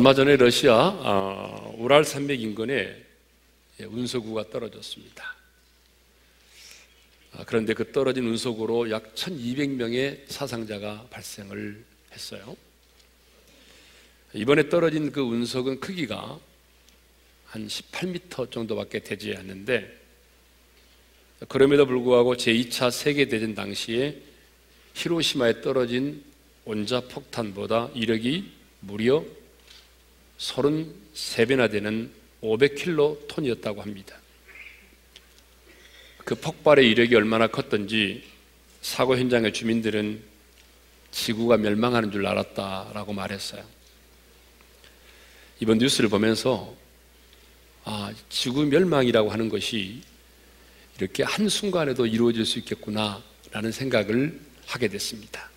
어, 얼마 전에 러시아 어, 우랄 산맥 인근에 운석구가 떨어졌습니다. 아, 그런데 그 떨어진 운석으로 약 1200명의 사상자가 발생을 했어요. 이번에 떨어진 그 운석은 크기가 한 18m 정도밖에 되지 않는데 그럼에도 불구하고 제2차 세계대전 당시에 히로시마에 떨어진 원자 폭탄보다 이력이 무려 33배나 되는 500킬로톤이었다고 합니다. 그 폭발의 이력이 얼마나 컸던지 사고 현장의 주민들은 지구가 멸망하는 줄 알았다라고 말했어요. 이번 뉴스를 보면서 아, 지구 멸망이라고 하는 것이 이렇게 한순간에도 이루어질 수 있겠구나라는 생각을 하게 됐습니다.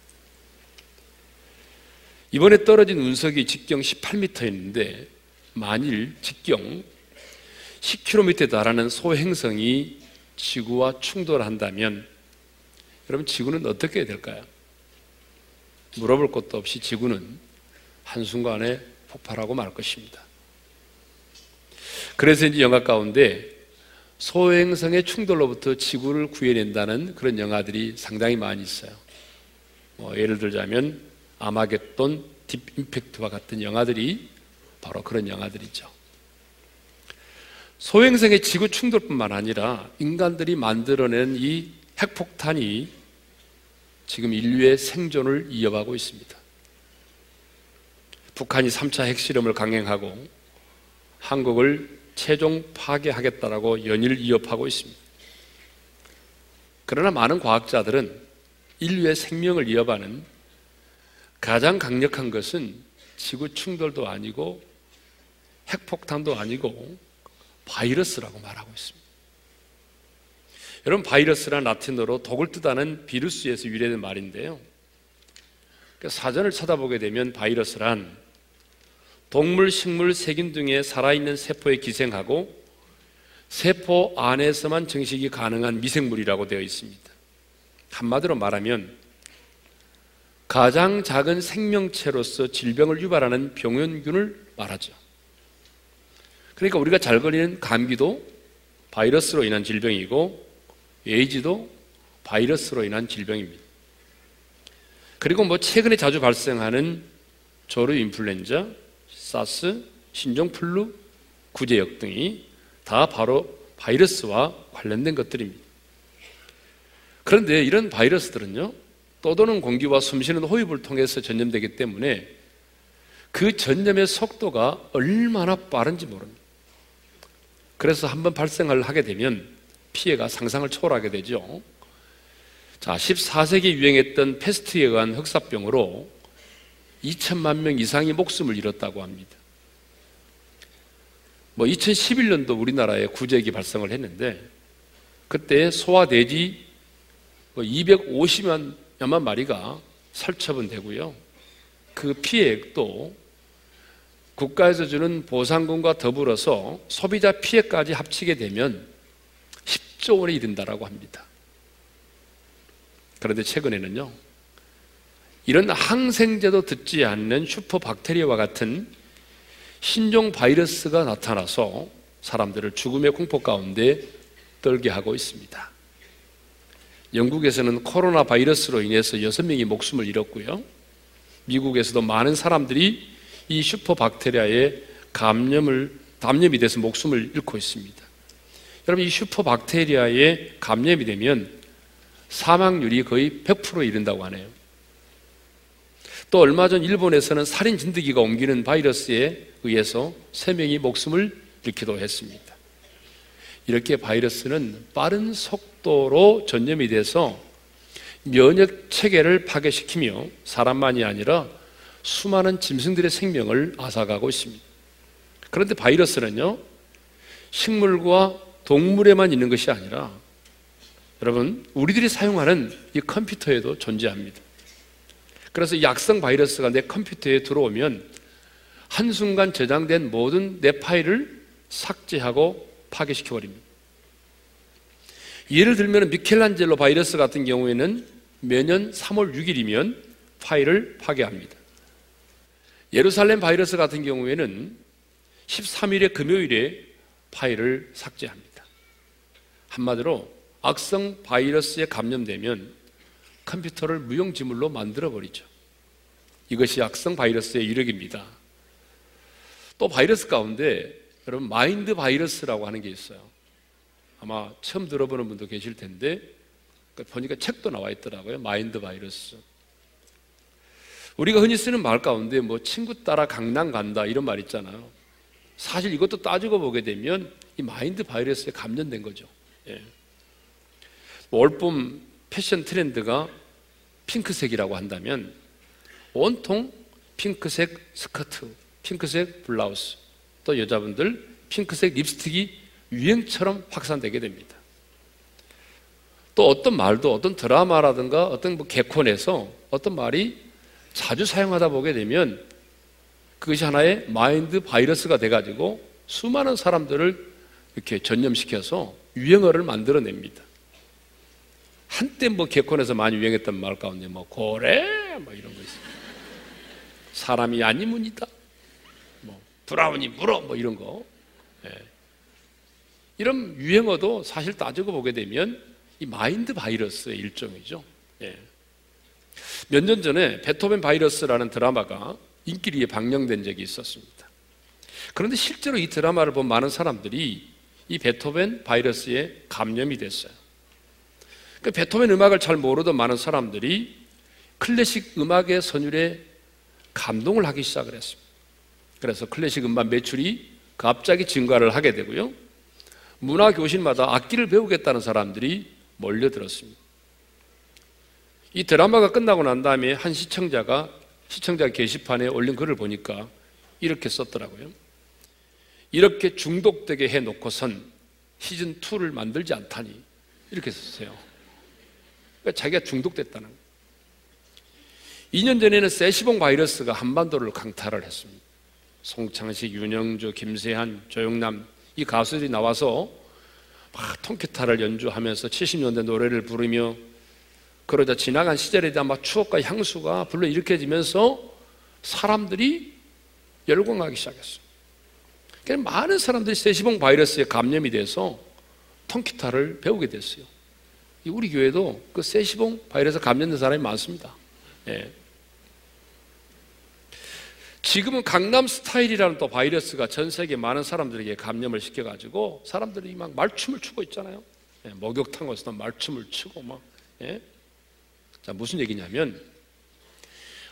이번에 떨어진 운석이 직경 18m였는데 만일 직경 10km에 달하는 소행성이 지구와 충돌한다면 여러분 지구는 어떻게 될까요? 물어볼 것도 없이 지구는 한순간에 폭발하고 말 것입니다. 그래서 이제 영화 가운데 소행성의 충돌로부터 지구를 구해낸다는 그런 영화들이 상당히 많이 있어요. 뭐 예를 들자면 아마겟돈, 딥 임팩트와 같은 영화들이 바로 그런 영화들이죠. 소행성의 지구 충돌뿐만 아니라 인간들이 만들어낸 이 핵폭탄이 지금 인류의 생존을 이어가고 있습니다. 북한이 3차 핵실험을 강행하고 한국을 최종 파괴하겠다라고 연일 이어하고 있습니다. 그러나 많은 과학자들은 인류의 생명을 이어가는 가장 강력한 것은 지구 충돌도 아니고 핵폭탄도 아니고 바이러스라고 말하고 있습니다. 여러분 바이러스란 라틴어로 독을 뜻하는 비루스에서 유래된 말인데요. 그러니까 사전을 찾아보게 되면 바이러스란 동물, 식물, 세균 등의 살아있는 세포에 기생하고 세포 안에서만 증식이 가능한 미생물이라고 되어 있습니다. 한마디로 말하면 가장 작은 생명체로서 질병을 유발하는 병원균을 말하죠. 그러니까 우리가 잘 걸리는 감기도 바이러스로 인한 질병이고 에이즈도 바이러스로 인한 질병입니다. 그리고 뭐 최근에 자주 발생하는 조류 인플루엔자, 사스, 신종플루, 구제역 등이 다 바로 바이러스와 관련된 것들입니다. 그런데 이런 바이러스들은요, 떠도는 공기와 숨쉬는 호흡을 통해서 전염되기 때문에 그 전염의 속도가 얼마나 빠른지 모릅니다. 그래서 한번 발생을 하게 되면 피해가 상상을 초월하게 되죠. 자, 14세기 유행했던 패스트에 의한 흑사병으로 2천만 명 이상이 목숨을 잃었다고 합니다. 뭐 2011년도 우리나라에 구제기 발생을 했는데 그때 소아돼지 뭐 250만 마리가 살처분 되고요. 그 피해액도 국가에서 주는 보상금과 더불어서 소비자 피해까지 합치게 되면 10조 원에 이른다라고 합니다. 그런데 최근에는요, 이런 항생제도 듣지 않는 슈퍼박테리아와 같은 신종 바이러스가 나타나서 사람들을 죽음의 공포 가운데 떨게 하고 있습니다. 영국에서는 코로나 바이러스로 인해서 6명이 목숨을 잃었고요. 미국에서도 많은 사람들이 이 슈퍼박테리아에 감염을, 감염이 돼서 목숨을 잃고 있습니다. 여러분, 이 슈퍼박테리아에 감염이 되면 사망률이 거의 100% 이른다고 하네요. 또 얼마 전 일본에서는 살인 진드기가 옮기는 바이러스에 의해서 3명이 목숨을 잃기도 했습니다. 이렇게 바이러스는 빠른 속도로 전염이 돼서 면역 체계를 파괴시키며 사람만이 아니라 수많은 짐승들의 생명을 앗아가고 있습니다. 그런데 바이러스는요, 식물과 동물에만 있는 것이 아니라 여러분, 우리들이 사용하는 이 컴퓨터에도 존재합니다. 그래서 약성 바이러스가 내 컴퓨터에 들어오면 한순간 저장된 모든 내 파일을 삭제하고 파괴시켜 버립니다. 예를 들면 미켈란젤로 바이러스 같은 경우에는 매년 3월 6일이면 파일을 파괴합니다. 예루살렘 바이러스 같은 경우에는 13일의 금요일에 파일을 삭제합니다. 한마디로 악성 바이러스에 감염되면 컴퓨터를 무용지물로 만들어 버리죠. 이것이 악성 바이러스의 이력입니다. 또 바이러스 가운데 여러분 마인드 바이러스라고 하는 게 있어요. 아마 처음 들어보는 분도 계실 텐데 그 보니까 책도 나와 있더라고요. 마인드 바이러스. 우리가 흔히 쓰는 말 가운데 뭐 친구 따라 강남 간다 이런 말 있잖아요. 사실 이것도 따지고 보게 되면 이 마인드 바이러스에 감염된 거죠. 예. 뭐 올봄 패션 트렌드가 핑크색이라고 한다면 온통 핑크색 스커트, 핑크색 블라우스, 또 여자분들 핑크색 립스틱이 유행처럼 확산되게 됩니다. 또 어떤 말도 어떤 드라마라든가 어떤 뭐 개콘에서 어떤 말이 자주 사용하다 보게 되면 그것이 하나의 마인드 바이러스가 돼가지고 수많은 사람들을 이렇게 전염시켜서 유행어를 만들어냅니다. 한때 뭐 개콘에서 많이 유행했던 말 가운데 뭐 고래 뭐 이런 거 있어요. 사람이 아니문이다. 뭐 브라우니 물어 뭐 이런 거. 예. 이런 유행어도 사실 따지고 보게 되면 이 마인드 바이러스의 일종이죠. 예. 몇 년 전에 베토벤 바이러스라는 드라마가 인기리에 방영된 적이 있었습니다. 그런데 실제로 이 드라마를 본 많은 사람들이 이 베토벤 바이러스에 감염이 됐어요. 그 베토벤 음악을 잘 모르던 많은 사람들이 클래식 음악의 선율에 감동을 하기 시작을 했습니다. 그래서 클래식 음반 매출이 갑자기 증가를 하게 되고요. 문화 교실마다 악기를 배우겠다는 사람들이 몰려들었습니다. 이 드라마가 끝나고 난 다음에 한 시청자가 시청자 게시판에 올린 글을 보니까 이렇게 썼더라고요. 이렇게 중독되게 해놓고선 시즌 2를 만들지 않다니 이렇게 썼어요. 그러니까 자기가 중독됐다는 거예요. 2년 전에는 세시봉 바이러스가 한반도를 강탈을 했습니다. 송창식, 윤영주, 김세한, 조영남 이 가수들이 나와서 막 통기타를 연주하면서 70년대 노래를 부르며 그러자 지나간 시절에 대한 막 추억과 향수가 불러 일으켜지면서 사람들이 열광하기 시작했어요. 많은 사람들이 세시봉 바이러스에 감염이 돼서 통기타를 배우게 됐어요. 우리 교회도 그 세시봉 바이러스 감염된 사람이 많습니다. 예. 지금은 강남 스타일이라는 또 바이러스가 전 세계 많은 사람들에게 감염을 시켜가지고 사람들이 막 말춤을 추고 있잖아요. 예, 목욕탕에서도 말춤을 추고 막. 예? 자, 무슨 얘기냐면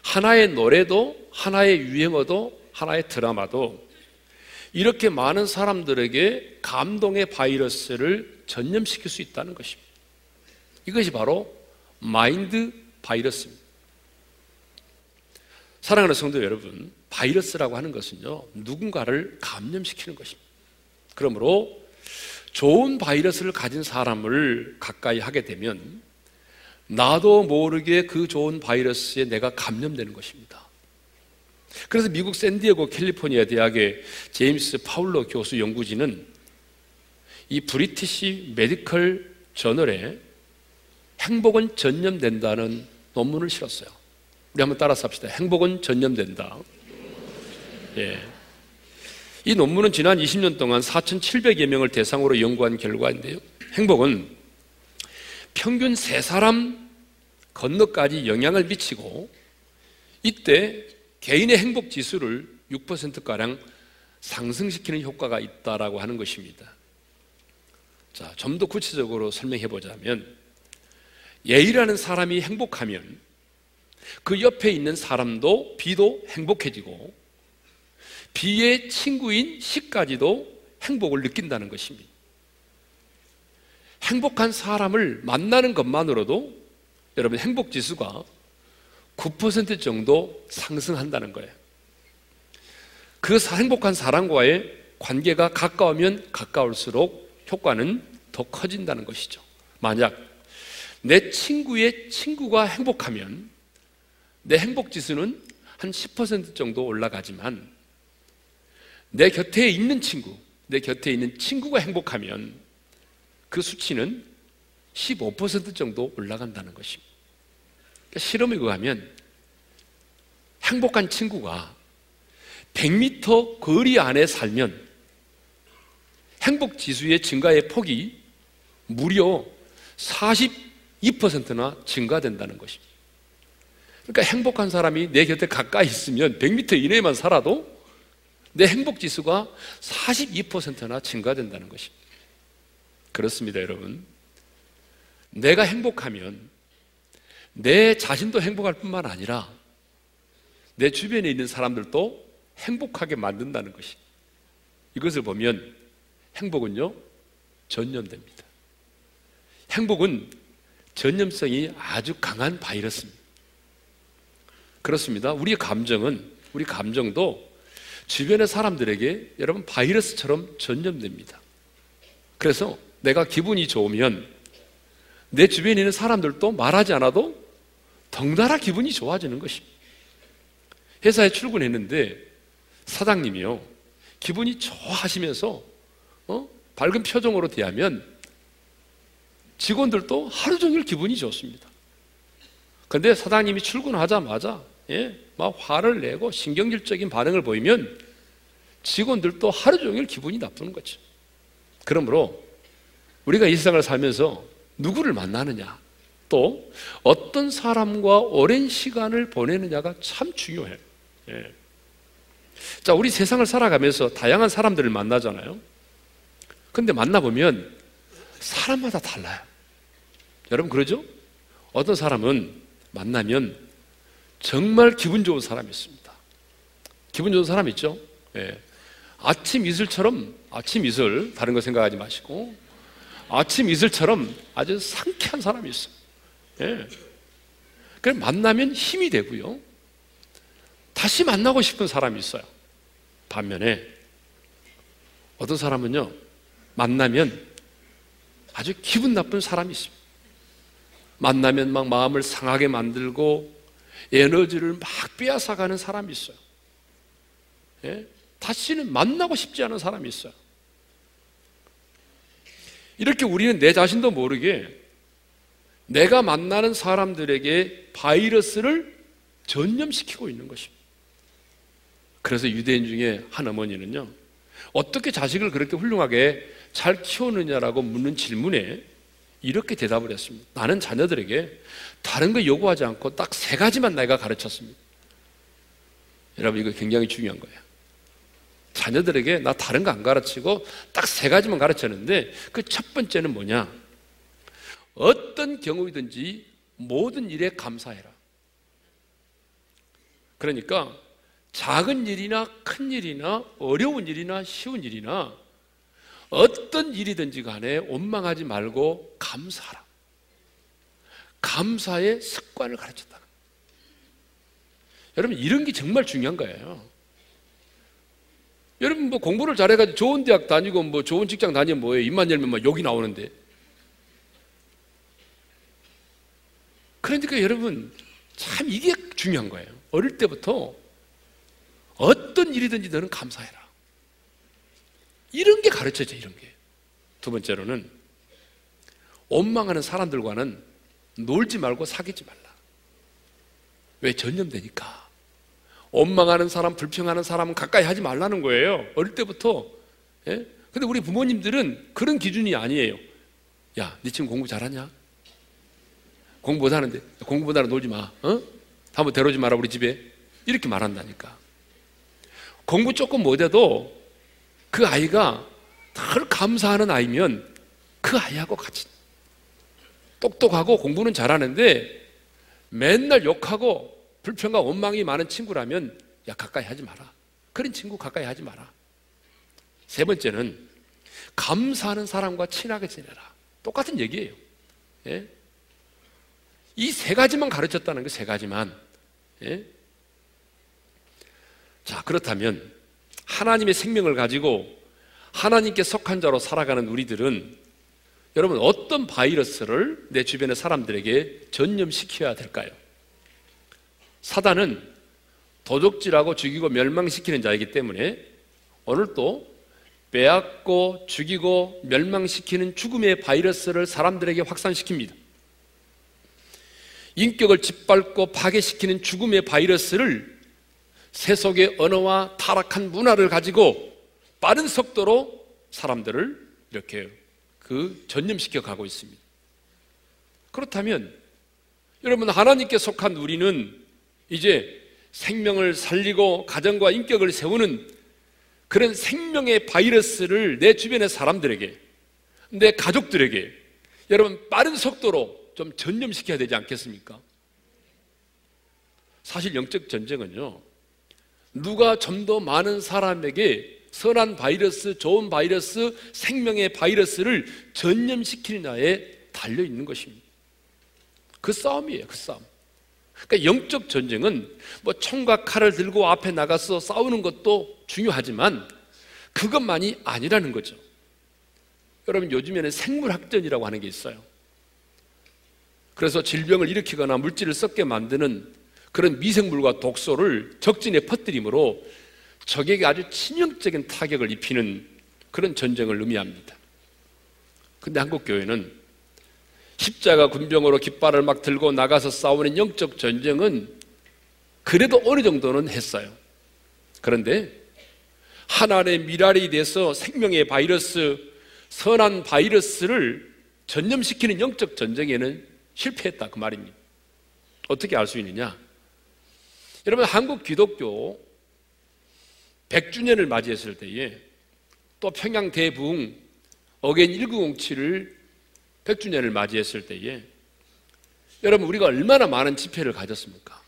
하나의 노래도 하나의 유행어도 하나의 드라마도 이렇게 많은 사람들에게 감동의 바이러스를 전염시킬 수 있다는 것입니다. 이것이 바로 마인드 바이러스입니다. 사랑하는 성도 여러분, 바이러스라고 하는 것은요, 누군가를 감염시키는 것입니다. 그러므로 좋은 바이러스를 가진 사람을 가까이 하게 되면 나도 모르게 그 좋은 바이러스에 내가 감염되는 것입니다. 그래서 미국 샌디에고 캘리포니아 대학의 제임스 파울러 교수 연구진은 이 British Medical Journal에 행복은 전염된다는 논문을 실었어요. 우리 한번 따라서 합시다. 행복은 전염된다. 예. 이 논문은 지난 20년 동안 4,700여 명을 대상으로 연구한 결과인데요. 행복은 평균 세 사람 건너까지 영향을 미치고 이때 개인의 행복 지수를 6%가량 상승시키는 효과가 있다라고 하는 것입니다. 자, 좀 더 구체적으로 설명해 보자면 예이라는 사람이 행복하면 그 옆에 있는 사람도 비도 행복해지고 비의 친구인 시까지도 행복을 느낀다는 것입니다. 행복한 사람을 만나는 것만으로도 여러분 행복 지수가 9% 정도 상승한다는 거예요. 그 행복한 사람과의 관계가 가까우면 가까울수록 효과는 더 커진다는 것이죠. 만약 내 친구의 친구가 행복하면 내 행복 지수는 한 10% 정도 올라가지만 내 곁에 있는 친구, 내 곁에 있는 친구가 행복하면 그 수치는 15% 정도 올라간다는 것입니다. 그러니까 실험에 의하면 행복한 친구가 100m 거리 안에 살면 행복 지수의 증가의 폭이 무려 42%나 증가된다는 것입니다. 그러니까 행복한 사람이 내 곁에 가까이 있으면 100m 이내에만 살아도 내 행복 지수가 42%나 증가된다는 것입니다. 그렇습니다, 여러분. 내가 행복하면 내 자신도 행복할 뿐만 아니라 내 주변에 있는 사람들도 행복하게 만든다는 것이. 이것을 보면 행복은요, 전염됩니다. 행복은 전염성이 아주 강한 바이러스입니다. 그렇습니다. 우리 감정은, 우리 감정도 주변의 사람들에게 여러분 바이러스처럼 전염됩니다. 그래서 내가 기분이 좋으면 내 주변에 있는 사람들도 말하지 않아도 덩달아 기분이 좋아지는 것입니다. 회사에 출근했는데 사장님이요. 기분이 좋아하시면서 어? 밝은 표정으로 대하면 직원들도 하루 종일 기분이 좋습니다. 근데 사장님이 출근하자마자 예, 막 화를 내고 신경질적인 반응을 보이면 직원들도 하루 종일 기분이 나쁘는 거죠. 그러므로 우리가 이 세상을 살면서 누구를 만나느냐, 또 어떤 사람과 오랜 시간을 보내느냐가 참 중요해요. 예. 자, 우리 세상을 살아가면서 다양한 사람들을 만나잖아요. 근데 만나보면 사람마다 달라요. 여러분, 그러죠? 어떤 사람은 만나면 정말 기분 좋은 사람이 있습니다. 기분 좋은 사람 있죠? 예. 아침 이슬처럼, 아침 이슬, 다른 거 생각하지 마시고, 아침 이슬처럼 아주 상쾌한 사람이 있어요. 예. 그래 만나면 힘이 되고요. 다시 만나고 싶은 사람이 있어요. 반면에 어떤 사람은요, 만나면 아주 기분 나쁜 사람이 있습니다. 만나면 막 마음을 상하게 만들고 에너지를 막 빼앗아가는 사람이 있어요. 예? 다시는 만나고 싶지 않은 사람이 있어요. 이렇게 우리는 내 자신도 모르게 내가 만나는 사람들에게 바이러스를 전염시키고 있는 것입니다. 그래서 유대인 중에 한 어머니는요, 어떻게 자식을 그렇게 훌륭하게 잘 키우느냐라고 묻는 질문에 이렇게 대답을 했습니다. 나는 자녀들에게 다른 거 요구하지 않고 딱 세 가지만 내가 가르쳤습니다. 여러분, 이거 굉장히 중요한 거예요. 자녀들에게 나 다른 거 안 가르치고 딱 세 가지만 가르쳤는데 그 첫 번째는 뭐냐? 어떤 경우이든지 모든 일에 감사해라. 그러니까 작은 일이나 큰 일이나 어려운 일이나 쉬운 일이나 어떤 일이든지 간에 원망하지 말고 감사하라. 감사의 습관을 가르쳤다. 여러분, 이런 게 정말 중요한 거예요. 여러분, 뭐 공부를 잘해가지고 좋은 대학 다니고 뭐 좋은 직장 다니면 뭐예요? 입만 열면 막 욕이 나오는데. 그러니까 여러분, 참 이게 중요한 거예요. 어릴 때부터 어떤 일이든지 너는 감사해라. 이런 게 가르쳐져, 이런 게. 두 번째로는 원망하는 사람들과는 놀지 말고 사귀지 말라. 왜 전염되니까. 원망하는 사람, 불평하는 사람은 가까이 하지 말라는 거예요. 어릴 때부터. 예? 근데 우리 부모님들은 그런 기준이 아니에요. 야, 네 친구 공부 잘하냐? 공부 못하는데 공부 못하라 놀지 마. 어? 한번 데려오지 마라 우리 집에. 이렇게 말한다니까. 공부 조금 못해도 그 아이가 늘 감사하는 아이면 그 아이하고 같이 똑똑하고 공부는 잘하는데 맨날 욕하고 불평과 원망이 많은 친구라면 야 가까이 하지 마라. 그런 친구 가까이 하지 마라. 세 번째는 감사하는 사람과 친하게 지내라. 똑같은 얘기예요. 예? 이 세 가지만 가르쳤다는 게세 가지만. 예? 자, 그렇다면 하나님의 생명을 가지고 하나님께 속한 자로 살아가는 우리들은 여러분 어떤 바이러스를 내 주변의 사람들에게 전염시켜야 될까요? 사단은 도둑질하고 죽이고 멸망시키는 자이기 때문에 오늘 또 빼앗고 죽이고 멸망시키는 죽음의 바이러스를 사람들에게 확산시킵니다. 인격을 짓밟고 파괴시키는 죽음의 바이러스를 세속의 언어와 타락한 문화를 가지고 빠른 속도로 사람들을 이렇게 그 전념시켜 가고 있습니다. 그렇다면 여러분 하나님께 속한 우리는 이제 생명을 살리고 가정과 인격을 세우는 그런 생명의 바이러스를 내 주변의 사람들에게 내 가족들에게 여러분 빠른 속도로 좀 전념시켜야 되지 않겠습니까? 사실 영적 전쟁은요. 누가 좀 더 많은 사람에게 선한 바이러스, 좋은 바이러스, 생명의 바이러스를 전염시키느냐에 달려 있는 것입니다. 그 싸움이에요, 그 싸움. 그러니까 영적 전쟁은 뭐 총과 칼을 들고 앞에 나가서 싸우는 것도 중요하지만 그것만이 아니라는 거죠. 여러분 요즘에는 생물학전이라고 하는 게 있어요. 그래서 질병을 일으키거나 물질을 썩게 만드는 그런 미생물과 독소를 적진에 퍼뜨림으로 적에게 아주 치명적인 타격을 입히는 그런 전쟁을 의미합니다. 근데 한국 교회는 십자가 군병으로 깃발을 막 들고 나가서 싸우는 영적 전쟁은 그래도 어느 정도는 했어요. 그런데 하나의 미랄이 돼서 생명의 바이러스, 선한 바이러스를 전염시키는 영적 전쟁에는 실패했다 그 말입니다. 어떻게 알 수 있느냐? 여러분 한국 기독교 100주년을 맞이했을 때에 또 평양 대부흥 Again 1907을 100주년을 맞이했을 때에 여러분 우리가 얼마나 많은 집회를 가졌습니까?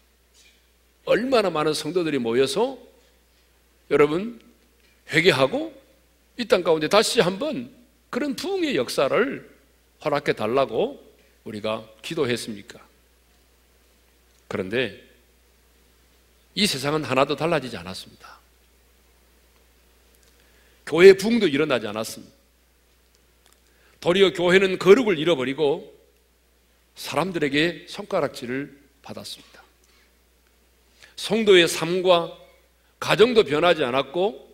얼마나 많은 성도들이 모여서 여러분 회개하고 이 땅 가운데 다시 한번 그런 부흥의 역사를 허락해 달라고 우리가 기도했습니까? 그런데 이 세상은 하나도 달라지지 않았습니다. 교회 부흥도 일어나지 않았습니다. 도리어 교회는 거룩을 잃어버리고 사람들에게 손가락질을 받았습니다. 성도의 삶과 가정도 변하지 않았고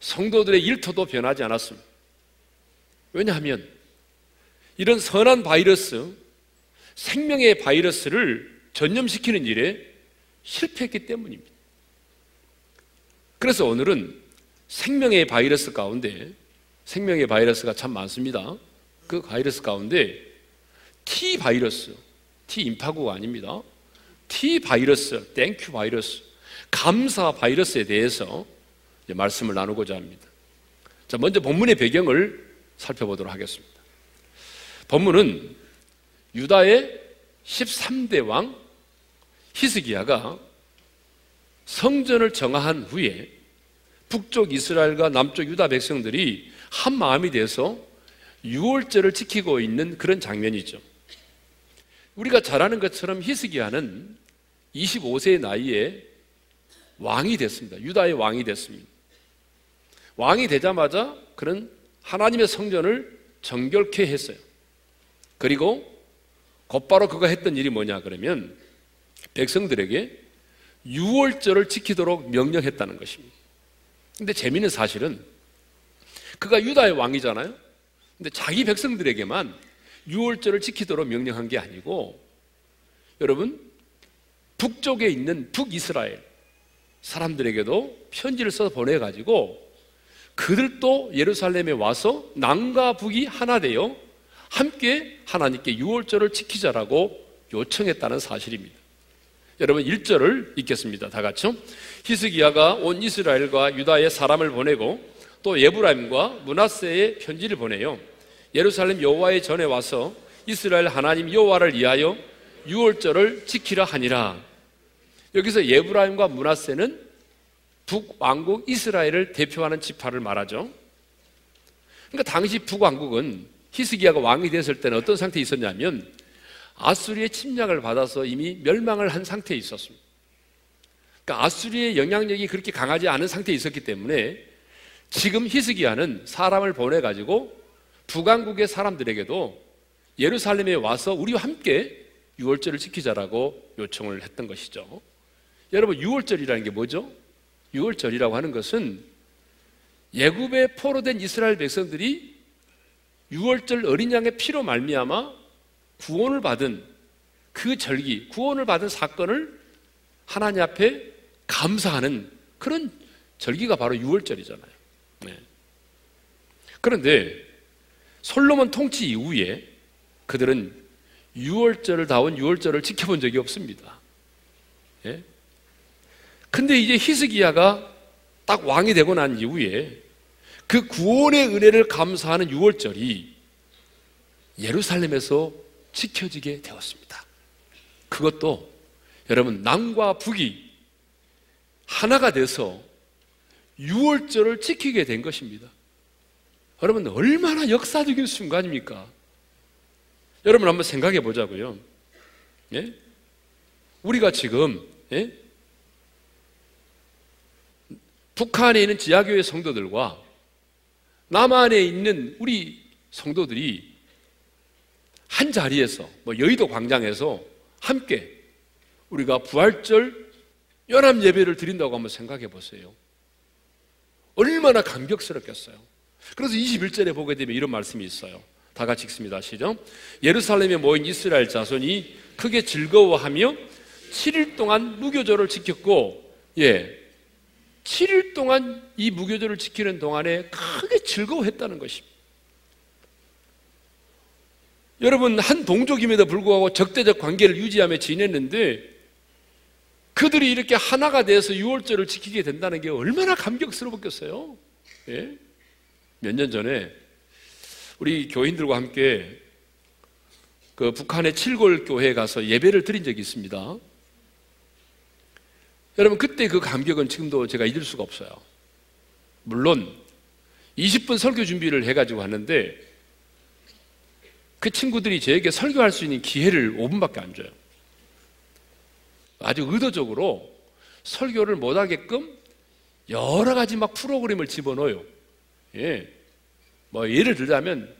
성도들의 일터도 변하지 않았습니다. 왜냐하면 이런 선한 바이러스, 생명의 바이러스를 전염시키는 일에 실패했기 때문입니다. 그래서 오늘은 생명의 바이러스 가운데 생명의 바이러스가 참 많습니다. 그 바이러스 가운데 T 바이러스, T 임파구가 아닙니다. T 바이러스, thank you 바이러스, 감사 바이러스에 대해서 말씀을 나누고자 합니다. 자, 먼저 본문의 배경을 살펴보도록 하겠습니다. 본문은 유다의 13대 왕 히스기야가 성전을 정화한 후에 북쪽 이스라엘과 남쪽 유다 백성들이 한 마음이 돼서 유월절을 지키고 있는 그런 장면이죠. 우리가 잘 아는 것처럼 히스기야는 25세의 나이에 왕이 됐습니다. 유다의 왕이 됐습니다. 왕이 되자마자 그런 하나님의 성전을 정결케 했어요. 그리고 곧바로 그가 했던 일이 뭐냐 그러면 백성들에게 유월절을 지키도록 명령했다는 것입니다. 근데 재미있는 사실은 그가 유다의 왕이잖아요. 근데 자기 백성들에게만 유월절을 지키도록 명령한 게 아니고 여러분 북쪽에 있는 북이스라엘 사람들에게도 편지를 써서 보내 가지고 그들도 예루살렘에 와서 남과 북이 하나 되어 함께 하나님께 유월절을 지키자라고 요청했다는 사실입니다. 여러분 1절을 읽겠습니다. 다 같이요. 히스기야가 온 이스라엘과 유다의 사람을 보내고 또 예브라임과 문하세의 편지를 보내요. 예루살렘 여호와의 전에 와서 이스라엘 하나님 여호와를 위하여 유월절을 지키라 하니라. 여기서 예브라임과 문하세는 북왕국 이스라엘을 대표하는 지파를 말하죠. 그러니까 당시 북왕국은 히스기야가 왕이 됐을 때는 어떤 상태에 있었냐면 아수리의 침략을 받아서 이미 멸망을 한 상태에 있었습니다. 그러니까 아수리의 영향력이 그렇게 강하지 않은 상태에 있었기 때문에 지금 히스기야는 사람을 보내 가지고 북왕국의 사람들에게도 예루살렘에 와서 우리와 함께 유월절을 지키자라고 요청을 했던 것이죠. 여러분 유월절이라는 게 뭐죠? 유월절이라고 하는 것은 예굽에 포로된 이스라엘 백성들이 유월절 어린 양의 피로 말미암아 구원을 받은 그 절기, 구원을 받은 사건을 하나님 앞에 감사하는 그런 절기가 바로 6월절이잖아요. 네. 그런데 솔로몬 통치 이후에 그들은 6월절을 다운 6월절을 지켜본 적이 없습니다. 예? 근데 이제 히스기야가 딱 왕이 되고 난 이후에 그 구원의 은혜를 감사하는 6월절이 예루살렘에서 지켜지게 되었습니다. 그것도 여러분 남과 북이 하나가 돼서 6월절을 지키게 된 것입니다. 여러분 얼마나 역사적인 순간입니까? 여러분 한번 생각해 보자고요. 예? 우리가 지금 예? 북한에 있는 지하교회 성도들과 남한에 있는 우리 성도들이 한 자리에서 뭐 여의도 광장에서 함께 우리가 부활절 연합 예배를 드린다고 한번 생각해 보세요. 얼마나 감격스럽겠어요. 그래서 21절에 보게 되면 이런 말씀이 있어요. 다 같이 읽습니다. 시죠. 예루살렘에 모인 이스라엘 자손이 크게 즐거워하며 7일 동안 무교절을 지켰고, 예, 7일 동안 이 무교절을 지키는 동안에 크게 즐거워했다는 것입니다. 여러분, 한 동족임에도 불구하고 적대적 관계를 유지하며 지냈는데, 그들이 이렇게 하나가 돼서 6월절을 지키게 된다는 게 얼마나 감격스러웠겠어요? 예? 몇 년 전에 우리 교인들과 함께 그 북한의 칠골 교회에 가서 예배를 드린 적이 있습니다. 여러분 그때 그 감격은 지금도 제가 잊을 수가 없어요. 물론 20분 설교 준비를 해가지고 왔는데 그 친구들이 저에게 설교할 수 있는 기회를 5분밖에 안 줘요. 아주 의도적으로 설교를 못하게끔 여러 가지 막 프로그램을 집어넣어요. 예. 뭐 예를 들자면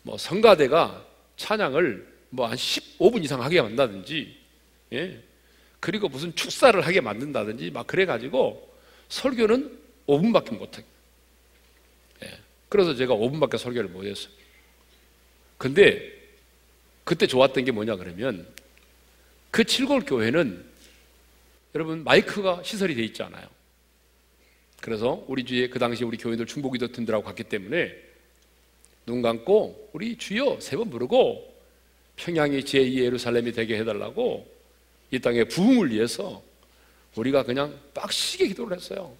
뭐 성가대가 찬양을 뭐 한 15분 이상 하게 만다든지 예. 그리고 무슨 축사를 하게 만든다든지 막 그래가지고 설교는 5분밖에 못해. 예. 그래서 제가 5분밖에 설교를 못했어요. 근데 그때 좋았던 게 뭐냐 그러면 그 칠골 교회는 여러분 마이크가 시설이 돼 있지 않아요. 그래서 우리 주에 그 당시 우리 교인들 중보기도 튼들하고 갔기 때문에 눈 감고 우리 주여 세 번 부르고 평양이 제2 예루살렘이 되게 해달라고 이 땅의 부흥을 위해서 우리가 그냥 빡시게 기도를 했어요.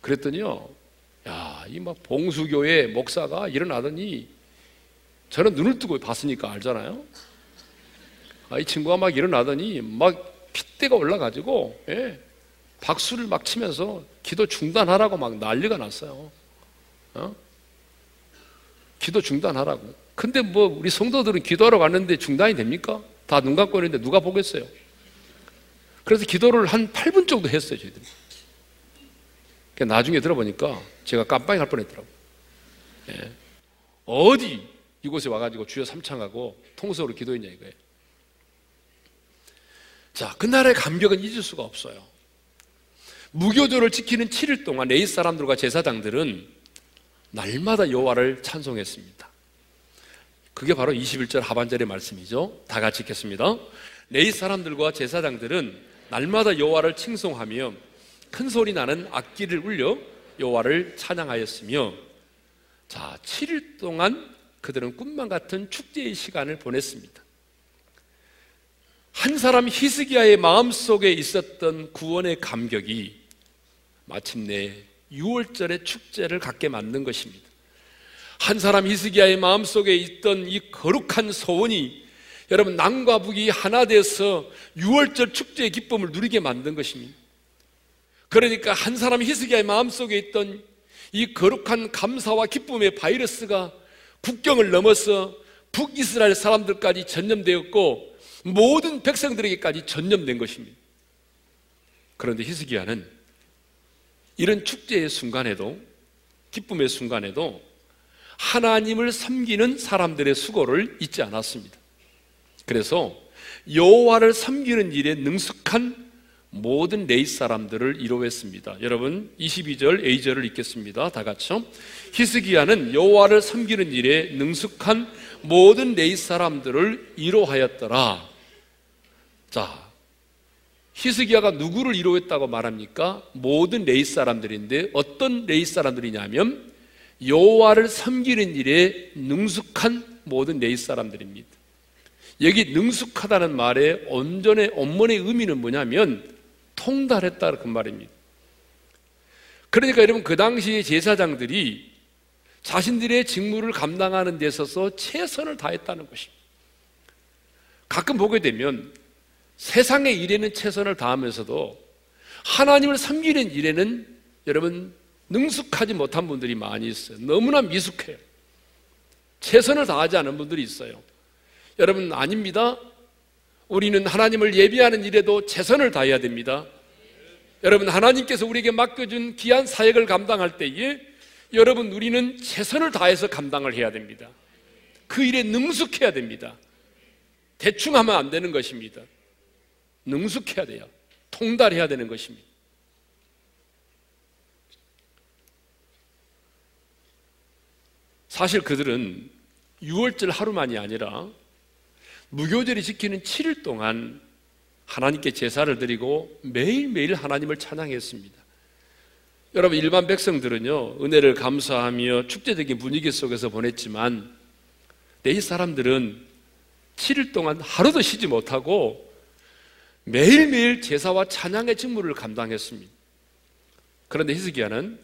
그랬더니요, 야, 이 막 봉수교회 목사가 일어나더니 저는 눈을 뜨고 봤으니까 알잖아요. 아, 이 친구가 막 일어나더니 막 핏대가 올라가지고, 예, 박수를 막 치면서 기도 중단하라고 막 난리가 났어요. 어? 기도 중단하라고. 근데 뭐 우리 성도들은 기도하러 갔는데 중단이 됩니까? 다 눈 감고 있는데 누가 보겠어요? 그래서 기도를 한 8분 정도 했어요, 저희들이. 나중에 들어보니까 제가 깜빡이 할 뻔했더라고요. 예. 어디 이곳에 와가지고 주여 삼창하고 통속으로 기도했냐 이거예요. 자, 그날의 감격은 잊을 수가 없어요. 무교절을 지키는 7일 동안 레이 사람들과 제사장들은 날마다 여호와를 찬송했습니다. 그게 바로 21절 하반절의 말씀이죠. 다 같이 읽겠습니다. 레이 사람들과 제사장들은 날마다 여호와를 칭송하며 큰 소리 나는 악기를 울려 여호와를 찬양하였으며 자, 7일 동안 그들은 꿈만 같은 축제의 시간을 보냈습니다. 한 사람 히스기야의 마음속에 있었던 구원의 감격이 마침내 6월절의 축제를 갖게 만든 것입니다. 한 사람 히스기야의 마음속에 있던 이 거룩한 소원이 여러분 남과 북이 하나 돼서 6월절 축제의 기쁨을 누리게 만든 것입니다. 그러니까 한 사람 히스기야의 마음속에 있던 이 거룩한 감사와 기쁨의 바이러스가 국경을 넘어서 북이스라엘 사람들까지 전염되었고 모든 백성들에게까지 전염된 것입니다. 그런데 히스기야는 이런 축제의 순간에도 기쁨의 순간에도 하나님을 섬기는 사람들의 수고를 잊지 않았습니다. 그래서 여호와를 섬기는 일에 능숙한 모든 레이 사람들을 이루었습니다. 여러분 22절 A절을 읽겠습니다. 다 같이요. 히스기야는 여호와를 섬기는 일에 능숙한 모든 레위 사람들을 위로하였더라. 자, 히스기야가 누구를 위로했다고 말합니까? 모든 레위 사람들인데 어떤 레위 사람들이냐면 여호와를 섬기는 일에 능숙한 모든 레위 사람들입니다. 여기 능숙하다는 말의 온전의 원문의 의미는 뭐냐면 통달했다 그 말입니다. 그러니까 여러분 그 당시 제사장들이 자신들의 직무를 감당하는 데 있어서 최선을 다했다는 것입니다. 가끔 보게 되면 세상의 일에는 최선을 다하면서도 하나님을 섬기는 일에는 여러분 능숙하지 못한 분들이 많이 있어요. 너무나 미숙해요. 최선을 다하지 않은 분들이 있어요. 여러분 아닙니다. 우리는 하나님을 예비하는 일에도 최선을 다해야 됩니다. 여러분 하나님께서 우리에게 맡겨준 귀한 사역을 감당할 때에 여러분 우리는 최선을 다해서 감당을 해야 됩니다. 그 일에 능숙해야 됩니다. 대충 하면 안 되는 것입니다. 능숙해야 돼요. 통달해야 되는 것입니다. 사실 그들은 6월절 하루만이 아니라 무교절이 지키는 7일 동안 하나님께 제사를 드리고 매일매일 하나님을 찬양했습니다. 여러분, 일반 백성들은요, 은혜를 감사하며 축제적인 분위기 속에서 보냈지만, 내일 사람들은 7일 동안 하루도 쉬지 못하고 매일매일 제사와 찬양의 직무를 감당했습니다. 그런데 히스기야는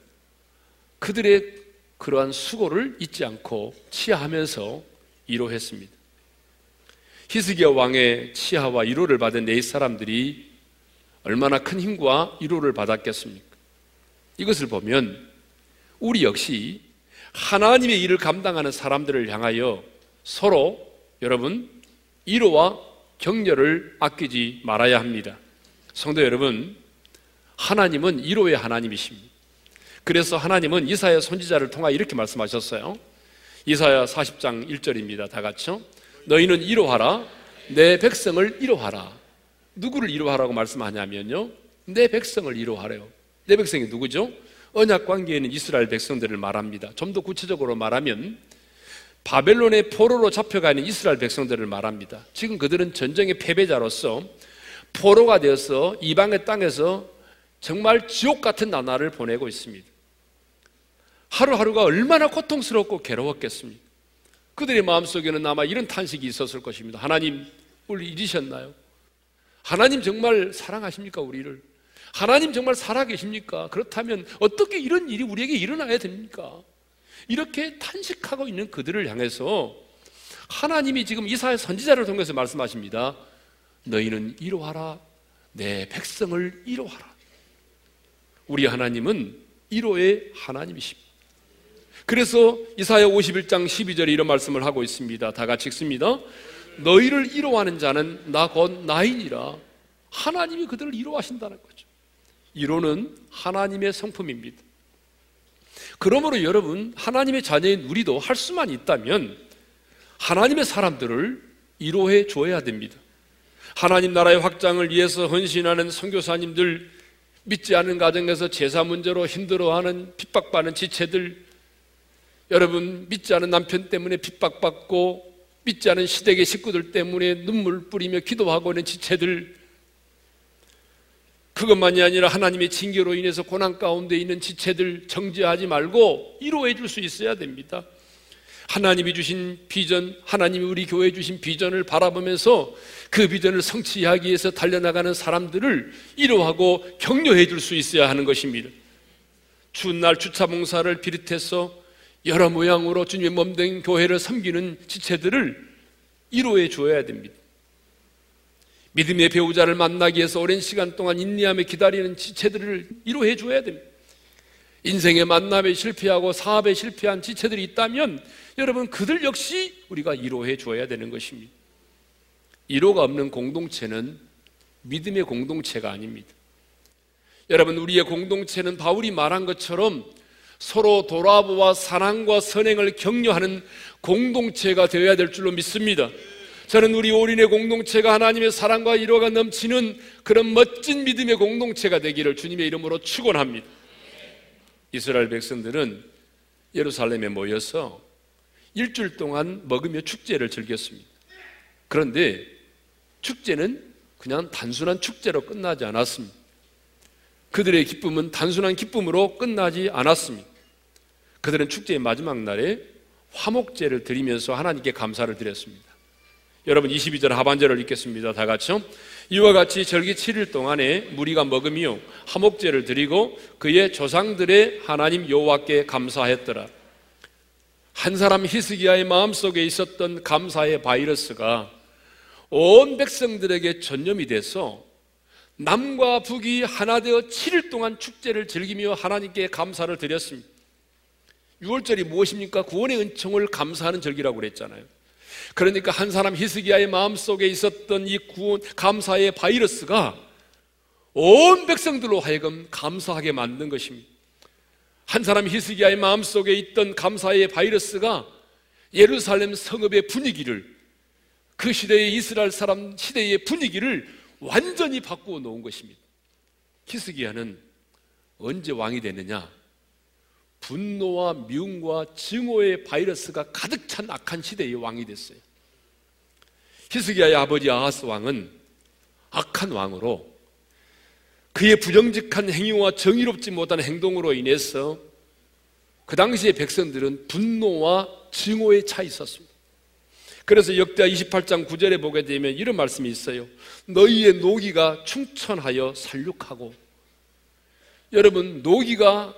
그들의 그러한 수고를 잊지 않고 치하하면서 이로했습니다. 히스기야 왕의 치하와 위로를 받은 네 사람들이 얼마나 큰 힘과 위로를 받았겠습니까? 이것을 보면 우리 역시 하나님의 일을 감당하는 사람들을 향하여 서로 여러분 위로와 격려를 아끼지 말아야 합니다. 성도 여러분, 하나님은 위로의 하나님이십니다. 그래서 하나님은 이사야 선지자를 통하 이렇게 말씀하셨어요. 이사야 40장 1절입니다. 다 같이요. 너희는 이로하라. 내 백성을 이로하라. 누구를 이로하라고 말씀하냐면요. 내 백성을 이로하래요. 내 백성이 누구죠? 언약 관계에는 이스라엘 백성들을 말합니다. 좀 더 구체적으로 말하면 바벨론의 포로로 잡혀가 있는 이스라엘 백성들을 말합니다. 지금 그들은 전쟁의 패배자로서 포로가 되어서 이방의 땅에서 정말 지옥 같은 나날을 보내고 있습니다. 하루하루가 얼마나 고통스럽고 괴로웠겠습니까? 그들의 마음속에는 아마 이런 탄식이 있었을 것입니다. 하나님, 우리 잊으셨나요? 하나님 정말 사랑하십니까, 우리를? 하나님 정말 살아계십니까? 그렇다면 어떻게 이런 일이 우리에게 일어나야 됩니까? 이렇게 탄식하고 있는 그들을 향해서 하나님이 지금 이사의 선지자를 통해서 말씀하십니다. 너희는 이로하라. 내 백성을 이로하라. 우리 하나님은 이로의 하나님이십니다. 그래서 이사야 51장 12절에 이런 말씀을 하고 있습니다. 다 같이 읽습니다. 너희를 이로하는 자는 나 곧 나이니라. 하나님이 그들을 이로하신다는 거죠. 이로는 하나님의 성품입니다. 그러므로 여러분, 하나님의 자녀인 우리도 할 수만 있다면 하나님의 사람들을 이로해 줘야 됩니다. 하나님 나라의 확장을 위해서 헌신하는 선교사님들, 믿지 않은 가정에서 제사 문제로 힘들어하는 핍박받는 지체들, 여러분 믿지 않은 남편 때문에 핍박받고 믿지 않은 시댁의 식구들 때문에 눈물 뿌리며 기도하고 있는 지체들 그것만이 아니라 하나님의 징계로 인해서 고난 가운데 있는 지체들 정죄하지 말고 이로해 줄 수 있어야 됩니다. 하나님이 주신 비전, 하나님이 우리 교회에 주신 비전을 바라보면서 그 비전을 성취하기 위해서 달려나가는 사람들을 이로하고 격려해 줄 수 있어야 하는 것입니다. 추운 날 주차 봉사를 비롯해서 여러 모양으로 주님의 몸된 교회를 섬기는 지체들을 이로해 주어야 됩니다. 믿음의 배우자를 만나기 위해서 오랜 시간 동안 인내하며 기다리는 지체들을 이로해 줘야 됩니다. 인생의 만남에 실패하고 사업에 실패한 지체들이 있다면 여러분 그들 역시 우리가 이로해 줘야 되는 것입니다. 이로가 없는 공동체는 믿음의 공동체가 아닙니다. 여러분 우리의 공동체는 바울이 말한 것처럼 서로 돌아보아 사랑과 선행을 격려하는 공동체가 되어야 될 줄로 믿습니다. 저는 우리 올인의 공동체가 하나님의 사랑과 이로가 넘치는 그런 멋진 믿음의 공동체가 되기를 주님의 이름으로 축원합니다. 이스라엘 백성들은 예루살렘에 모여서 일주일 동안 먹으며 축제를 즐겼습니다. 그런데 축제는 그냥 단순한 축제로 끝나지 않았습니다. 그들의 기쁨은 단순한 기쁨으로 끝나지 않았습니다. 그들은 축제의 마지막 날에 화목제를 드리면서 하나님께 감사를 드렸습니다. 여러분 22절 하반절을 읽겠습니다. 다 같이요. 이와 같이 절기 7일 동안에 무리가 먹으며 화목제를 드리고 그의 조상들의 하나님 여호와께 감사했더라. 한 사람 히스기야의 마음속에 있었던 감사의 바이러스가 온 백성들에게 전염이 돼서 남과 북이 하나 되어 7일 동안 축제를 즐기며 하나님께 감사를 드렸습니다. 6월절이 무엇입니까? 구원의 은총을 감사하는 절기라고 그랬잖아요. 그러니까 한 사람 히스기야의 마음속에 있었던 이 구원 감사의 바이러스가 온 백성들로 하여금 감사하게 만든 것입니다. 한 사람 히스기야의 마음속에 있던 감사의 바이러스가 예루살렘 성읍의 분위기를 그 시대의 이스라엘 사람 시대의 분위기를 완전히 바꾸어 놓은 것입니다. 히스기야는 언제 왕이 되느냐? 분노와 미움과 증오의 바이러스가 가득 찬 악한 시대의 왕이 됐어요. 히스기야의 아버지 아하스 왕은 악한 왕으로 그의 부정직한 행위와 정의롭지 못한 행동으로 인해서 그 당시의 백성들은 분노와 증오에 차 있었습니다. 그래서 역대하 28장 9절에 보게 되면 이런 말씀이 있어요. 너희의 노기가 충천하여 살육하고 여러분 노기가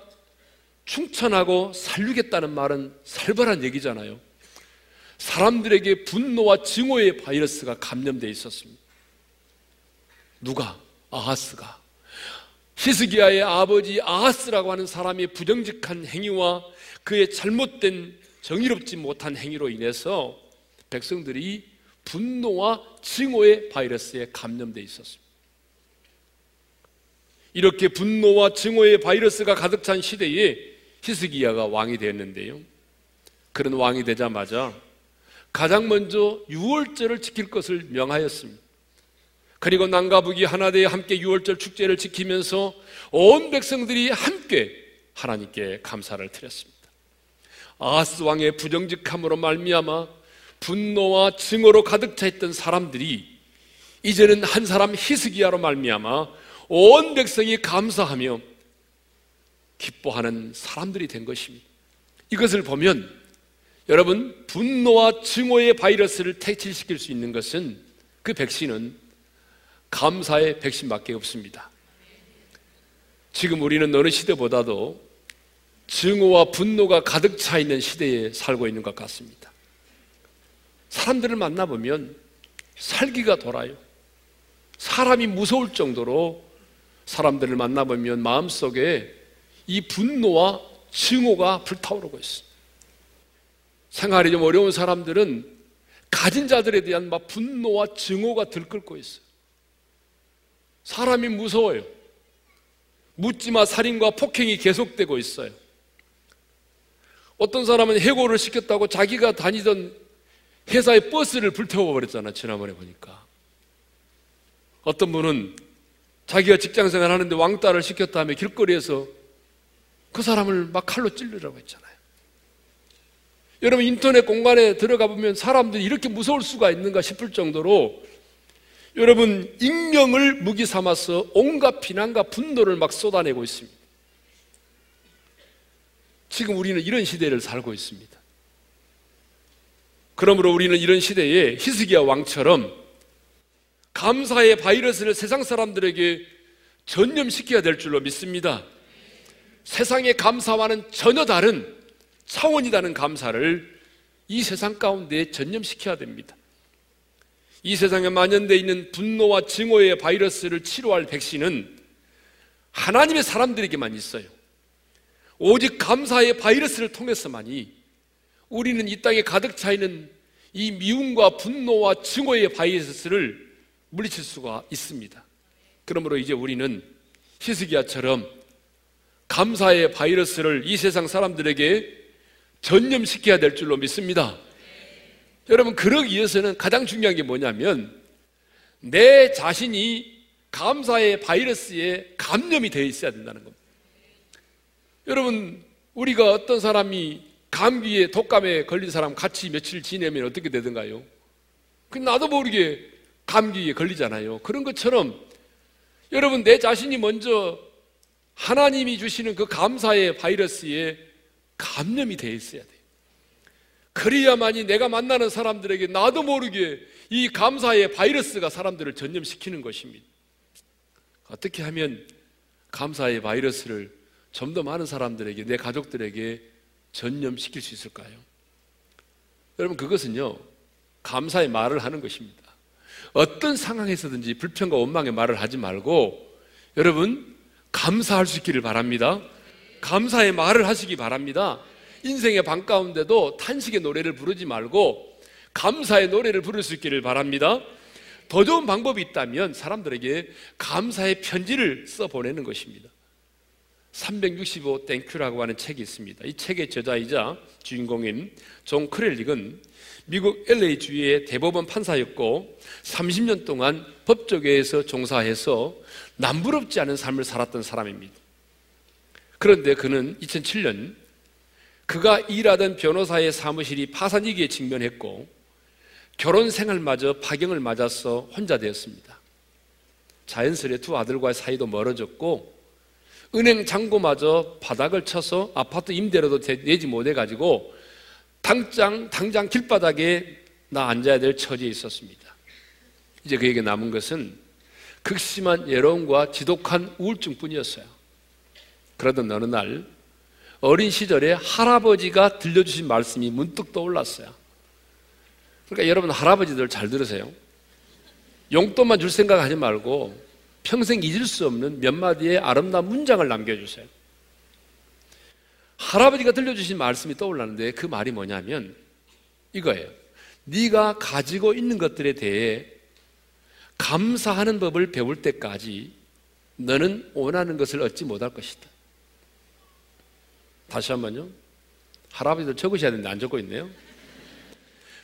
충천하고 살리겠다는 말은 살벌한 얘기잖아요. 사람들에게 분노와 증오의 바이러스가 감염되어 있었습니다. 누가? 아하스가. 히스기야의 아버지 아하스라고 하는 사람의 부정직한 행위와 그의 잘못된 정의롭지 못한 행위로 인해서 백성들이 분노와 증오의 바이러스에 감염되어 있었습니다. 이렇게 분노와 증오의 바이러스가 가득 찬 시대에 히스기야가 왕이 되었는데요. 그런 왕이 되자마자 가장 먼저 유월절을 지킬 것을 명하였습니다. 그리고 남과 북이 하나 되어 함께 유월절 축제를 지키면서 온 백성들이 함께 하나님께 감사를 드렸습니다. 아하스 왕의 부정직함으로 말미암아 분노와 증오로 가득 차 있던 사람들이 이제는 한 사람 히스기야로 말미암아 온 백성이 감사하며 기뻐하는 사람들이 된 것입니다. 이것을 보면 여러분 분노와 증오의 바이러스를 퇴치시킬 수 있는 것은 그 백신은 감사의 백신밖에 없습니다. 지금 우리는 어느 시대보다도 증오와 분노가 가득 차 있는 시대에 살고 있는 것 같습니다. 사람들을 만나보면 살기가 돌아요. 사람이 무서울 정도로 사람들을 만나보면 마음속에 이 분노와 증오가 불타오르고 있습니다. 생활이 좀 어려운 사람들은 가진 자들에 대한 막 분노와 증오가 들끓고 있어요. 사람이 무서워요. 묻지마 살인과 폭행이 계속되고 있어요. 어떤 사람은 해고를 시켰다고 자기가 다니던 회사의 버스를 불태워 버렸잖아, 지난번에 보니까. 어떤 분은 자기가 직장 생활 하는데 왕따를 시켰다며 길거리에서 그 사람을 막 칼로 찔르라고 했잖아요. 여러분 인터넷 공간에 들어가 보면 사람들이 이렇게 무서울 수가 있는가 싶을 정도로 여러분 익명을 무기 삼아서 온갖 비난과 분노를 막 쏟아내고 있습니다. 지금 우리는 이런 시대를 살고 있습니다. 그러므로 우리는 이런 시대에 히스기야 왕처럼 감사의 바이러스를 세상 사람들에게 전염시켜야 될 줄로 믿습니다. 세상의 감사와는 전혀 다른 차원이 다른 감사를 이 세상 가운데 전염시켜야 됩니다. 이 세상에 만연되어 있는 분노와 증오의 바이러스를 치료할 백신은 하나님의 사람들에게만 있어요. 오직 감사의 바이러스를 통해서만이 우리는 이 땅에 가득 차 있는 이 미움과 분노와 증오의 바이러스를 물리칠 수가 있습니다. 그러므로 이제 우리는 히스기야처럼 감사의 바이러스를 이 세상 사람들에게 전염시켜야 될 줄로 믿습니다. 여러분, 그러기 위해서는 가장 중요한 게 뭐냐면 내 자신이 감사의 바이러스에 감염이 되어 있어야 된다는 겁니다. 여러분, 우리가 어떤 사람이 감기에 독감에 걸린 사람 같이 며칠 지내면 어떻게 되던가요? 그 나도 모르게 감기에 걸리잖아요. 그런 것처럼 여러분 내 자신이 먼저 하나님이 주시는 그 감사의 바이러스에 감염이 되어 있어야 돼요. 그래야만이 내가 만나는 사람들에게 나도 모르게 이 감사의 바이러스가 사람들을 전염시키는 것입니다. 어떻게 하면 감사의 바이러스를 좀 더 많은 사람들에게, 내 가족들에게 전염시킬 수 있을까요? 여러분, 그것은요, 감사의 말을 하는 것입니다. 어떤 상황에서든지 불평과 원망의 말을 하지 말고, 여러분, 감사할 수 있기를 바랍니다. 감사의 말을 하시기 바랍니다. 인생의 밤 가운데도 탄식의 노래를 부르지 말고 감사의 노래를 부를 수 있기를 바랍니다. 더 좋은 방법이 있다면 사람들에게 감사의 편지를 써 보내는 것입니다. 365 Thank You라고 하는 책이 있습니다. 이 책의 저자이자 주인공인 존 크랠릭은 미국 LA 주의 대법원 판사였고 30년 동안 법조계에서 종사해서 남부럽지 않은 삶을 살았던 사람입니다. 그런데 그는 2007년 그가 일하던 변호사의 사무실이 파산 위기에 직면했고 결혼 생활마저 파경을 맞아서 혼자 되었습니다. 자연스레 두 아들과의 사이도 멀어졌고 은행 잔고마저 바닥을 쳐서 아파트 임대료도 내지 못해 가지고 당장 당장 길바닥에 나 앉아야 될 처지에 있었습니다. 이제 그에게 남은 것은 극심한 예로움과 지독한 우울증 뿐이었어요. 그러던 어느 날 어린 시절에 할아버지가 들려주신 말씀이 문득 떠올랐어요. 그러니까 여러분 할아버지들 잘 들으세요. 용돈만 줄 생각 하지 말고 평생 잊을 수 없는 몇 마디의 아름다운 문장을 남겨주세요. 할아버지가 들려주신 말씀이 떠올랐는데 그 말이 뭐냐면 이거예요. 네가 가지고 있는 것들에 대해 감사하는 법을 배울 때까지 너는 원하는 것을 얻지 못할 것이다. 다시 한번요. 할아버지들 적으셔야 되는데 안 적고 있네요.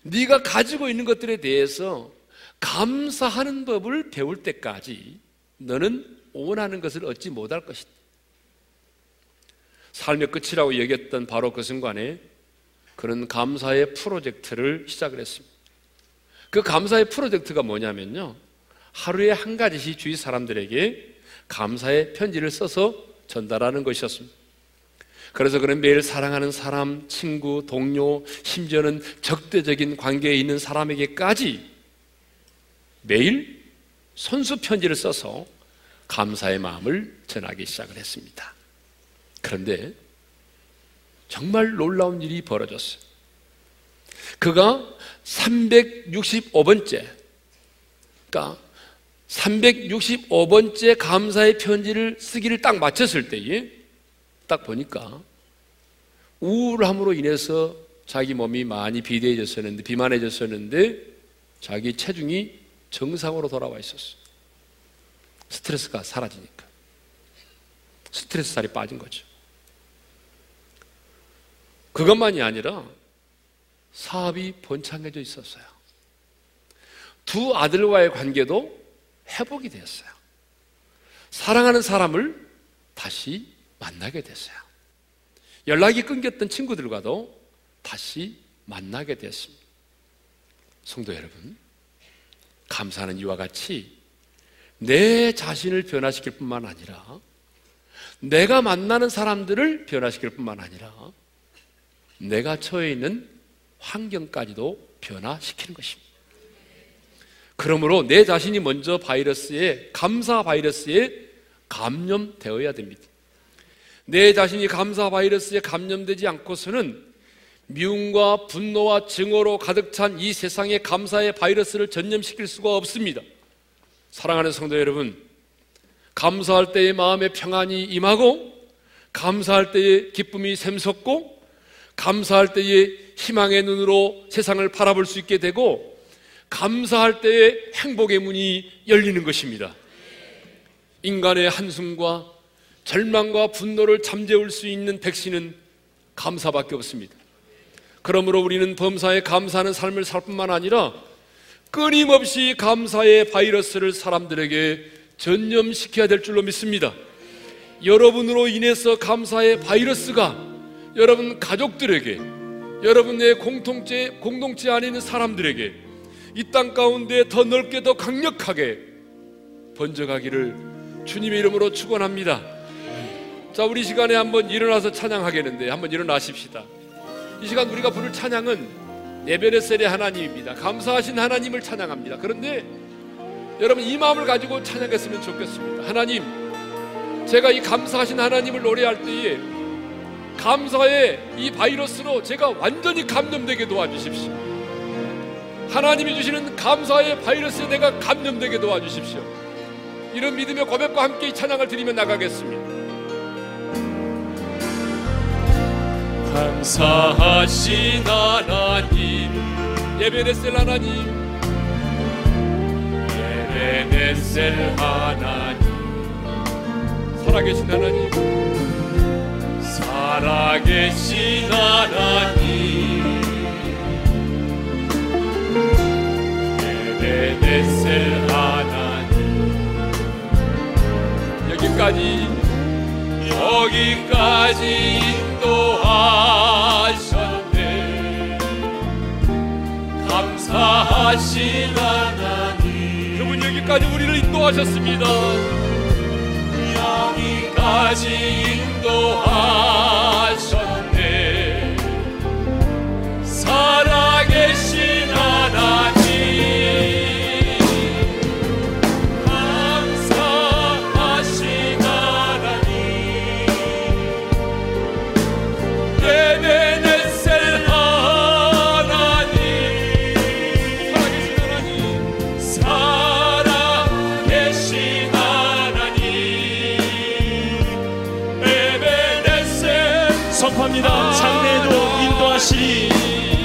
네가 가지고 있는 것들에 대해서 감사하는 법을 배울 때까지 너는 원하는 것을 얻지 못할 것이다. 삶의 끝이라고 얘기했던 바로 그 순간에 그런 감사의 프로젝트를 시작을 했습니다. 그 감사의 프로젝트가 뭐냐면요. 하루에 한 가지씩 주위 사람들에게 감사의 편지를 써서 전달하는 것이었습니다. 그래서 그는 매일 사랑하는 사람, 친구, 동료, 심지어는 적대적인 관계에 있는 사람에게까지 매일 손수 편지를 써서 감사의 마음을 전하기 시작을 했습니다. 그런데 정말 놀라운 일이 벌어졌어요. 그가 365번째, 그러니까 365번째 감사의 편지를 쓰기를 딱 마쳤을 때에 딱 보니까 우울함으로 인해서 자기 몸이 많이 비대해졌었는데, 비만해졌었는데, 자기 체중이 정상으로 돌아와 있었어. 스트레스가 사라지니까. 스트레스 살이 빠진 거죠. 그것만이 아니라 사업이 번창해져 있었어요. 두 아들과의 관계도 회복이 되었어요. 사랑하는 사람을 다시 만나게 됐어요. 연락이 끊겼던 친구들과도 다시 만나게 됐습니다. 성도 여러분, 감사하는 이와 같이 내 자신을 변화시킬 뿐만 아니라 내가 만나는 사람들을 변화시킬 뿐만 아니라 내가 처해 있는 환경까지도 변화시키는 것입니다. 그러므로 내 자신이 먼저 바이러스에, 감사 바이러스에 감염되어야 됩니다. 내 자신이 감사 바이러스에 감염되지 않고서는 미움과 분노와 증오로 가득 찬 이 세상의 감사의 바이러스를 전염시킬 수가 없습니다. 사랑하는 성도 여러분, 감사할 때의 마음의 평안이 임하고, 감사할 때의 기쁨이 샘솟고, 감사할 때의 희망의 눈으로 세상을 바라볼 수 있게 되고, 감사할 때의 행복의 문이 열리는 것입니다. 인간의 한숨과 절망과 분노를 잠재울 수 있는 백신은 감사밖에 없습니다. 그러므로 우리는 범사에 감사하는 삶을 살 뿐만 아니라 끊임없이 감사의 바이러스를 사람들에게 전염시켜야 될 줄로 믿습니다. 여러분으로 인해서 감사의 바이러스가 여러분 가족들에게 여러분의 공통체, 공동체 안에 있는 사람들에게 이 땅 가운데 더 넓게 더 강력하게 번져가기를 주님의 이름으로 축원합니다. 자, 우리 시간에 한번 일어나서 찬양하겠는데 한번 일어나십시다. 이 시간 우리가 부를 찬양은 에베레셀의 하나님입니다. 감사하신 하나님을 찬양합니다. 그런데 여러분 이 마음을 가지고 찬양했으면 좋겠습니다. 하나님, 제가 이 감사하신 하나님을 노래할 때에 감사의 이 바이러스로 제가 완전히 감염되게 도와주십시오. 하나님이 주시는 감사의 바이러스에 내가 감염되게 도와주십시오. 이런 믿음의 고백과 함께 이 찬양을 드리며 나가겠습니다. 감사하신 하나님. 예베네셀 하나님. 예베네셀 하나님. 살아계신 하나님. 살아계신 하나님. 예베네셀 하나님. 여기까지 여기까지 인도하셨네. 감사하신 하나님. 그분 여기까지 우리를 인도하셨습니다. 여기까지 인도하 선포합니다. 장래에도 인도하시리.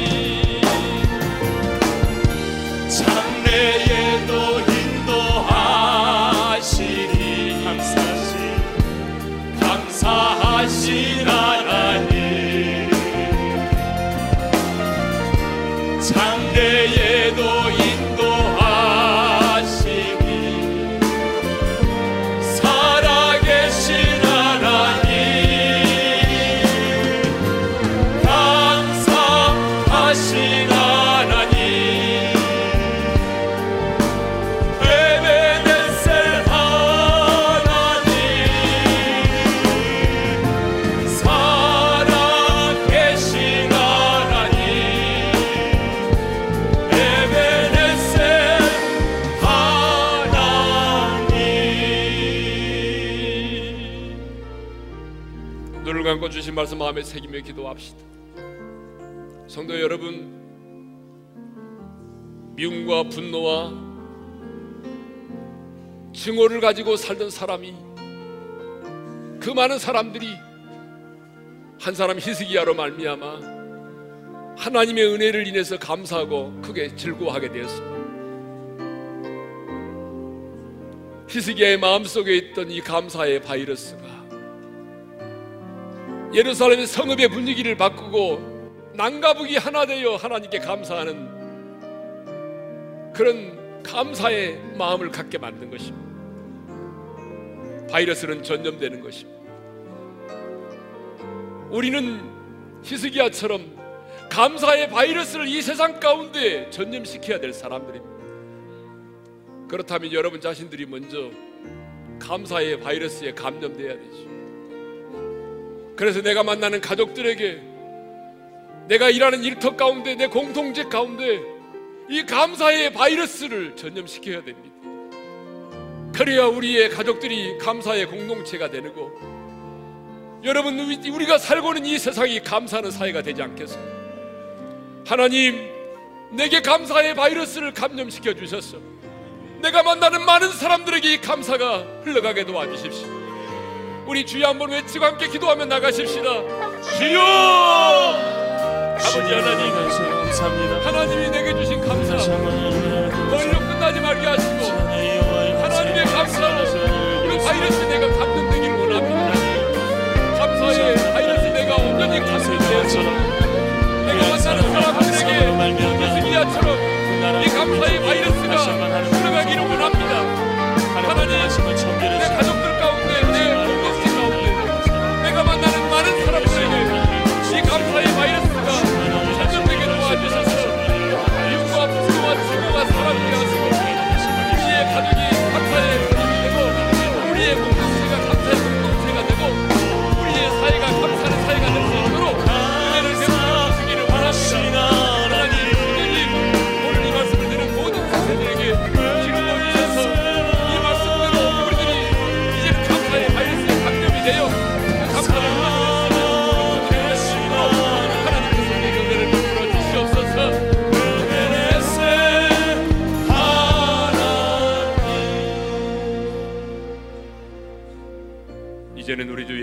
마음에 새기며 기도합시다 성도 여러분 미움과 분노와 증오를 가지고 살던 사람이 그 많은 사람들이 한 사람 히스기야로 말미암아 하나님의 은혜를 인해서 감사하고 크게 즐거워하게 되었습니다. 히스기야의 마음속에 있던 이 감사의 바이러스가 예루살렘의 성읍의 분위기를 바꾸고 난가북이 하나 되어 하나님께 감사하는 그런 감사의 마음을 갖게 만든 것입니다. 바이러스는 전염되는 것입니다. 우리는 히스기야처럼 감사의 바이러스를 이 세상 가운데 전염시켜야 될 사람들입니다. 그렇다면 여러분 자신들이 먼저 감사의 바이러스에 감염돼야 되죠. 그래서 내가 만나는 가족들에게 내가 일하는 일터 가운데 내 공동체 가운데 이 감사의 바이러스를 전염시켜야 됩니다. 그래야 우리의 가족들이 감사의 공동체가 되고 여러분 우리가 살고 있는 이 세상이 감사하는 사회가 되지 않겠습니까? 하나님 내게 감사의 바이러스를 감염시켜 주셨어. 내가 만나는 많은 사람들에게 이 감사가 흘러가게 도와주십시오. 우리 주여 한번 외치고 함께 기도하며 나가십시다. 주여! 아버지 하나님, 감사합니다. 하나님이 내게 주신 감사, 멀리 끝나지 말게 하시고 하나님의 감사로 그 바이러스 내가 감염되기를 원합니다. 감사의 바이러스 내가 온전히 감염되어서 내가 만나는 사람들에게 예수기야처럼 이 감사의 바이러스가 흘러가기를 원합니다. 하나님,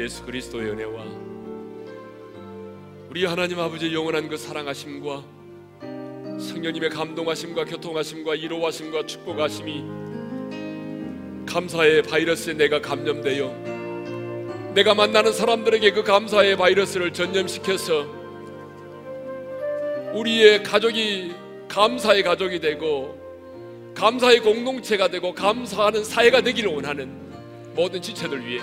예수 그리스도의 은혜와 우리 하나님 아버지의 영원한 그 사랑하심과 성령님의 감동하심과 교통하심과 이로하심과 축복하심이 감사의 바이러스에 내가 감염되어 내가 만나는 사람들에게 그 감사의 바이러스를 전염시켜서 우리의 가족이 감사의 가족이 되고 감사의 공동체가 되고 감사하는 사회가 되기를 원하는 모든 지체들 위해